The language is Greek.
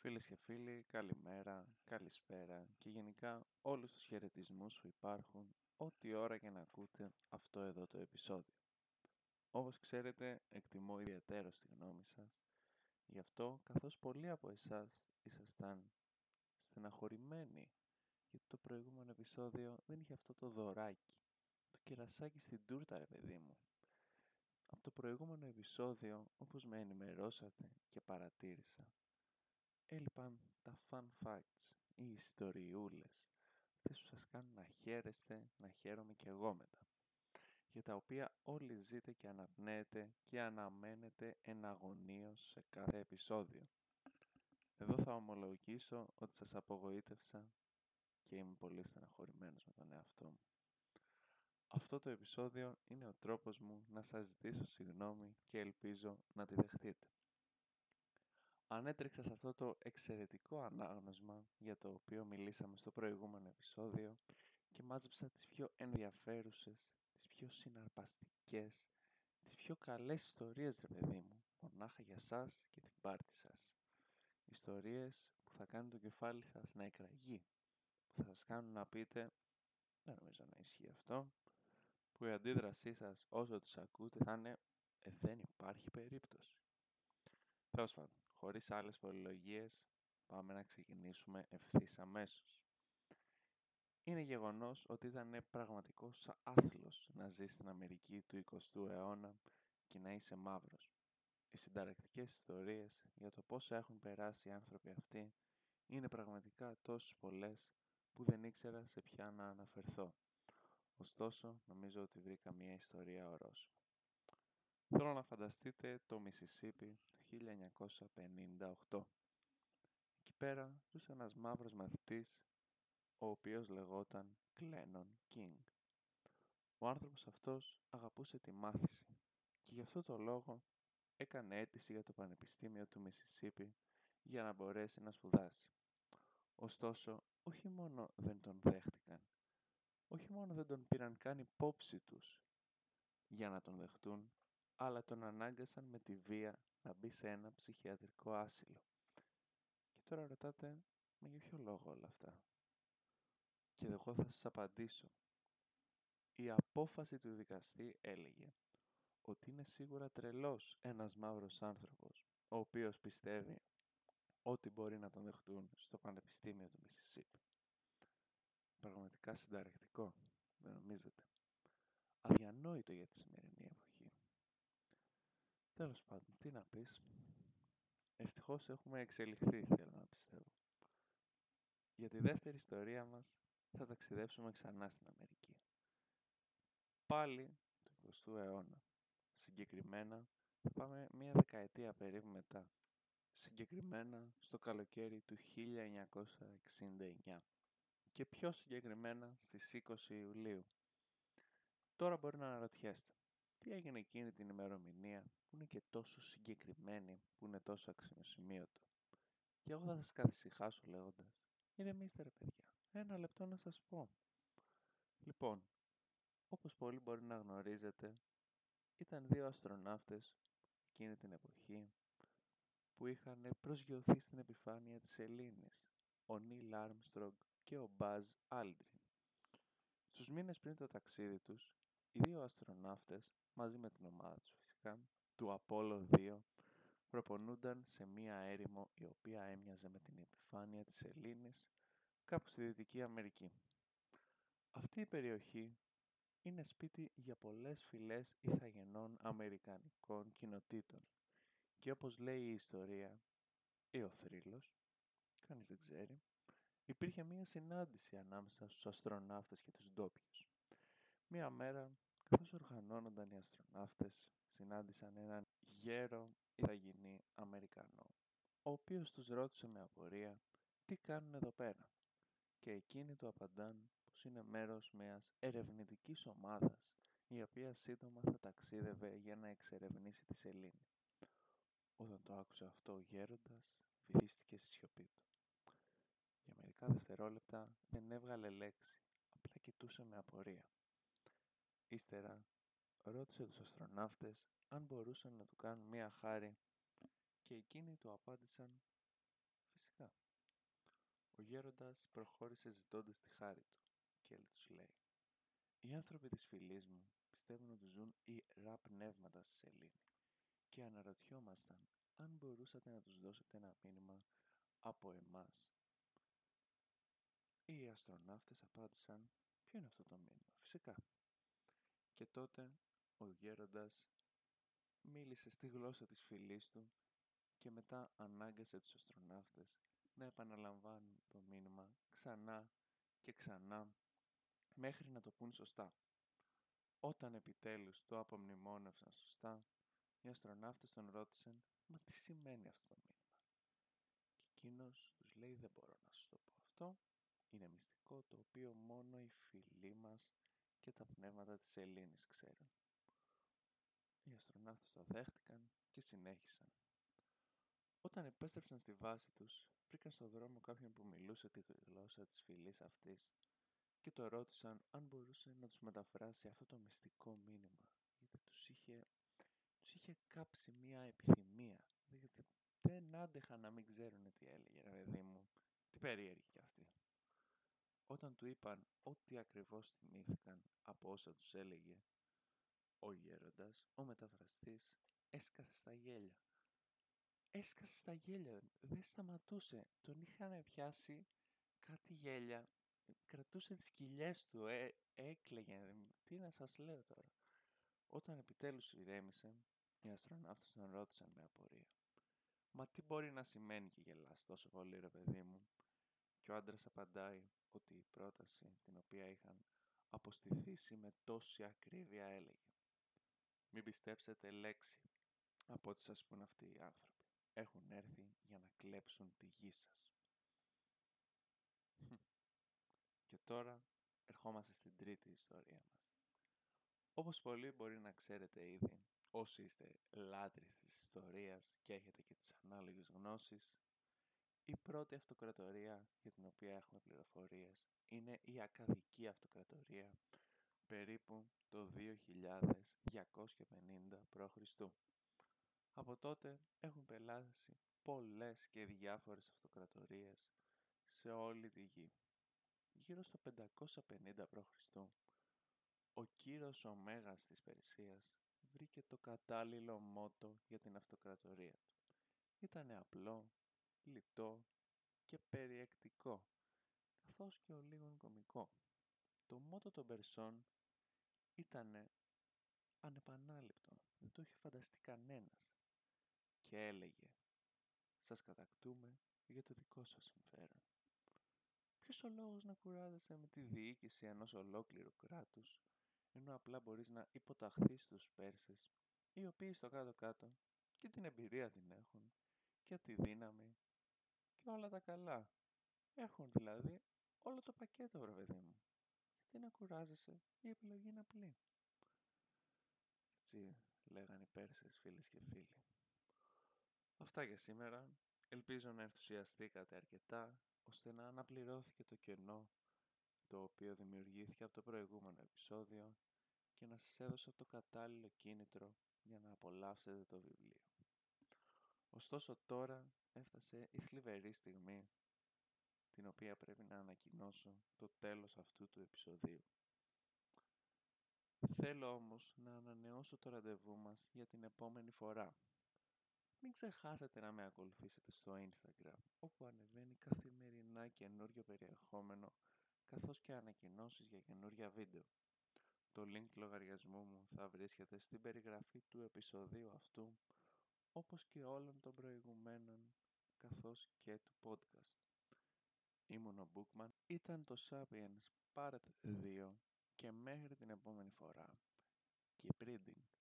Φίλες και φίλοι, καλημέρα, καλησπέρα και γενικά όλους τους χαιρετισμούς που υπάρχουν ό,τι ώρα και να ακούτε αυτό εδώ το επεισόδιο. Όπως ξέρετε, εκτιμώ ιδιαίτερο τη γνώμη σας, γι' αυτό καθώς πολλοί από εσάς ήσασταν στεναχωρημένοι γιατί το προηγούμενο επεισόδιο δεν είχε αυτό το δωράκι, το κερασάκι στην τούρτα ρε παιδί μου. Από το προηγούμενο επεισόδιο, όπως με ενημερώσατε και παρατήρησα, έλειπαν τα fun facts, οι ιστοριούλες, αυτές που σας κάνουν να χαίρεστε, να χαίρομαι και εγώ μετά, για τα οποία όλοι ζείτε και αναπνέετε και αναμένετε εναγωνίως σε κάθε επεισόδιο. Εδώ θα ομολογήσω ότι σας απογοήτευσα και είμαι πολύ στεναχωρημένος με τον εαυτό μου. Αυτό το επεισόδιο είναι ο τρόπος μου να σας ζητήσω συγγνώμη και ελπίζω να τη δεχτείτε ανέτρεξα σε αυτό το εξαιρετικό ανάγνωσμα για το οποίο μιλήσαμε στο προηγούμενο επεισόδιο και μάζεψα τις πιο ενδιαφέρουσες, τις πιο συναρπαστικές, τις πιο καλές ιστορίες ρε παιδί μου, μονάχα για σας και την πάρτι σας. Ιστορίες που θα κάνουν το κεφάλι σας να εκραγεί, που θα σας κάνουν να πείτε, δεν νομίζω να ισχύει αυτό, που η αντίδρασή σας όσο τους ακούτε θα είναι «Ε, δεν υπάρχει περίπτωση». Τέλος πάντων, χωρίς άλλες πολυλογίες, πάμε να ξεκινήσουμε ευθύς αμέσως. Είναι γεγονός ότι ήταν πραγματικός άθλος να ζεις στην Αμερική του 20ου αιώνα και να είσαι μαύρος. Οι συνταρακτικές ιστορίες για το πόσο έχουν περάσει οι άνθρωποι αυτοί είναι πραγματικά τόσο πολλές που δεν ήξερα σε ποια να αναφερθώ. Ωστόσο, νομίζω ότι βρήκα μια ιστορία ορόσημο. Θέλω να φανταστείτε το Μισισίπι το 1958. Εκεί πέρα ζούσε ένας μαύρος μαθητής, ο οποίος λεγόταν Κλένον Κίνγκ. Ο άνθρωπος αυτός αγαπούσε τη μάθηση και γι' αυτό το λόγο έκανε αίτηση για το Πανεπιστήμιο του Μισισίπι για να μπορέσει να σπουδάσει. Ωστόσο, όχι μόνο δεν τον δέχτηκαν, όχι μόνο δεν τον πήραν καν υπόψη τους για να τον δεχτούν, αλλά τον ανάγκασαν με τη βία να μπει σε ένα ψυχιατρικό άσυλο. Και τώρα ρωτάτε, με για ποιο λόγο όλα αυτά; Και εγώ θα σας απαντήσω. Η απόφαση του δικαστή έλεγε ότι είναι σίγουρα τρελός ένας μαύρος άνθρωπος, ο οποίος πιστεύει ότι μπορεί να τον δεχτούν στο Πανεπιστήμιο του Μισισίπη. Πραγματικά συνταρακτικό, δεν νομίζετε. Αδιανόητο για τη σημερινή εποχή. Τέλος πάντων, τι να πεις. Ευτυχώς έχουμε εξελιχθεί, θέλω να πιστεύω. Για τη δεύτερη ιστορία μας θα ταξιδέψουμε ξανά στην Αμερική. Πάλι του 20ου αιώνα. Συγκεκριμένα θα πάμε μία δεκαετία περίπου μετά. Συγκεκριμένα στο καλοκαίρι του 1969. Και πιο συγκεκριμένα στις 20 Ιουλίου. Τώρα μπορεί να αναρωτιέστε. Τι έγινε εκείνη την ημερομηνία που είναι και τόσο συγκεκριμένη, που είναι τόσο αξιοσημείωτο. Και εγώ θα σας καθησυχάσω λέγοντας, ηρεμήστε ρε παιδιά, ένα λεπτό να σας πω. Λοιπόν, όπως πολύ μπορεί να γνωρίζετε, ήταν δύο αστροναύτες εκείνη την εποχή που είχαν προσγειωθεί στην επιφάνεια της Σελήνης, ο Νίλ Άρμστρογκ και ο Μπάζ Άλντριν. Στους μήνες πριν το ταξίδι τους, οι δύο αστροναύτες, μαζί με την ομάδα τους φυσικά, του Απόλλω 2 προπονούνταν σε μία έρημο η οποία έμοιαζε με την επιφάνεια της Σελήνης κάπου στη Δυτική Αμερική. Αυτή η περιοχή είναι σπίτι για πολλές φυλές ηθαγενών Αμερικανικών κοινοτήτων και όπως λέει η ιστορία ή ο θρύλος, κανείς δεν ξέρει, υπήρχε μία συνάντηση ανάμεσα στους αστροναύτες και τους ντόπιους. Μία μέρα Καθώς οργανώνονταν οι αστροναύτες, συνάντησαν έναν γέρο ηθαγενή Αμερικανό, ο οποίος τους ρώτησε με απορία τι κάνουν εδώ πέρα; Και εκείνοι του απαντάν πως είναι μέρος μιας ερευνητικής ομάδας, η οποία σύντομα θα ταξίδευε για να εξερευνήσει τη σελήνη. Όταν το άκουσε αυτό ο γέροντας, βυθίστηκε στη σιωπή του. Για μερικά δευτερόλεπτα δεν έβγαλε λέξη, απλά κοιτούσε με απορία. Ύστερα ρώτησε τους αστροναύτες αν μπορούσαν να του κάνουν μία χάρη και εκείνοι του απάντησαν γέροντας προχώρησε ζητώντας τη χάρη του και τους λέει «Οι άνθρωποι της φυλής μου πιστεύουν ότι ζουν ιερά πνεύματα στη σελήνη και αναρωτιόμασταν αν μπορούσατε να τους δώσετε ένα μήνυμα από εμάς. Οι αστροναύτες απάντησαν «Ποιο είναι αυτό το μήνυμα, φυσικά». Και τότε ο γέροντας μίλησε στη γλώσσα της φυλής του και μετά ανάγκασε τους αστροναύτες να επαναλαμβάνουν το μήνυμα ξανά και ξανά μέχρι να το πούν σωστά. Όταν επιτέλους το απομνημόνευσαν σωστά, οι αστροναύτες τον ρώτησαν «Μα τι σημαίνει αυτό το μήνυμα» και εκείνος τους λέει «Δεν μπορώ να σου το πω αυτό, είναι μυστικό το οποίο μόνο οι φίλοι μας και τα πνεύματα της Ελλήνης ξέρουν». Οι αστροναύτες το δέχτηκαν και συνέχισαν. Όταν επέστρεψαν στη βάση τους, βρήκαν στο δρόμο κάποιον που μιλούσε τη γλώσσα της φυλής αυτής και το ρώτησαν αν μπορούσε να τους μεταφράσει αυτό το μυστικό μήνυμα, γιατί τους είχε, τους είχε κάψει μία επιθυμία, γιατί δεν άντεχαν να μην ξέρουν τι έλεγε, ρε παιδί μου, τι περίεργη κι αυτή. Όταν του είπαν ό,τι ακριβώς θυμήθηκαν από όσα τους έλεγε, ο γέροντας, ο μεταφραστής, έσκασε στα γέλια. Έσκασε στα γέλια, δεν σταματούσε. Τον είχαν πιάσει κάτι γέλια. Κρατούσε τις κοιλιές του, ε, έκλαιγε. Τι να σας λέω τώρα. Όταν επιτέλους ηρέμησε, οι αστροναύτες τον ρώτησαν με απορία. «Μα τι μπορεί να σημαίνει και γελάς τόσο πολύ ρε παιδί μου» και ο άντρας απαντάει ότι η πρόταση την οποία είχαν αποστηθήσει με τόση ακρίβεια έλεγε «Μην πιστέψετε λέξη από ό,τι σας πούν αυτοί οι άνθρωποι. Έχουν έρθει για να κλέψουν τη γη σας». Και τώρα ερχόμαστε στην τρίτη ιστορία μας. Όπως πολλοί μπορεί να ξέρετε ήδη, όσοι είστε λάτρεις της ιστορίας και έχετε και τις ανάλογες γνώσεις, η πρώτη αυτοκρατορία για την οποία έχουμε πληροφορίες είναι η Ακαδική Αυτοκρατορία περίπου το 2250 π.Χ. Από τότε έχουν πελάσει πολλές και διάφορες αυτοκρατορίες σε όλη τη γη. Γύρω στο 550 π.Χ. ο κύρος ο Μέγας της Περσίας βρήκε το κατάλληλο μότο για την αυτοκρατορία του. Ήτανε απλό, λιτό και περιεκτικό, καθώς και ο λίγον κομικό. Το μότο των Περσών ήτανε ανεπανάληπτο, δεν το είχε φανταστεί κανένας και έλεγε «Σας κατακτούμε για το δικό σας συμφέρον». Ποιος ο λόγος να κουράζεσαι με τη διοίκηση ενός ολόκληρου κράτους ενώ απλά μπορείς να υποταχθείς στους Πέρσες, οι οποίοι στο κάτω-κάτω και την εμπειρία την έχουν και τη δύναμη και όλα τα καλά. Έχουν δηλαδή όλο το πακέτο, βρε παιδί μου. Γιατί να κουράζεσαι, η επιλογή είναι απλή. Έτσι λέγανε οι Πέρσες φίλες και φίλοι. Αυτά για σήμερα. Ελπίζω να ενθουσιαστήκατε αρκετά ώστε να αναπληρώθηκε το κενό το οποίο δημιουργήθηκε από το προηγούμενο επεισόδιο και να σας έδωσα το κατάλληλο κίνητρο για να απολαύσετε το βιβλίο. Ωστόσο τώρα έφτασε η θλιβερή στιγμή την οποία πρέπει να ανακοινώσω το τέλος αυτού του επεισοδίου. Θέλω όμως να ανανεώσω το ραντεβού μας για την επόμενη φορά. Μην ξεχάσετε να με ακολουθήσετε στο Instagram, όπου ανεβαίνει καθημερινά καινούριο περιεχόμενο, καθώς και ανακοινώσεις για καινούρια βίντεο. Το link λογαριασμού μου θα βρίσκεται στην περιγραφή του επεισοδίου αυτού, όπως και όλων των προηγουμένων, καθώς και του podcast. Ήμουν ο Bookman, ήταν το Sapiens Part 2 και μέχρι την επόμενη φορά. Keep reading.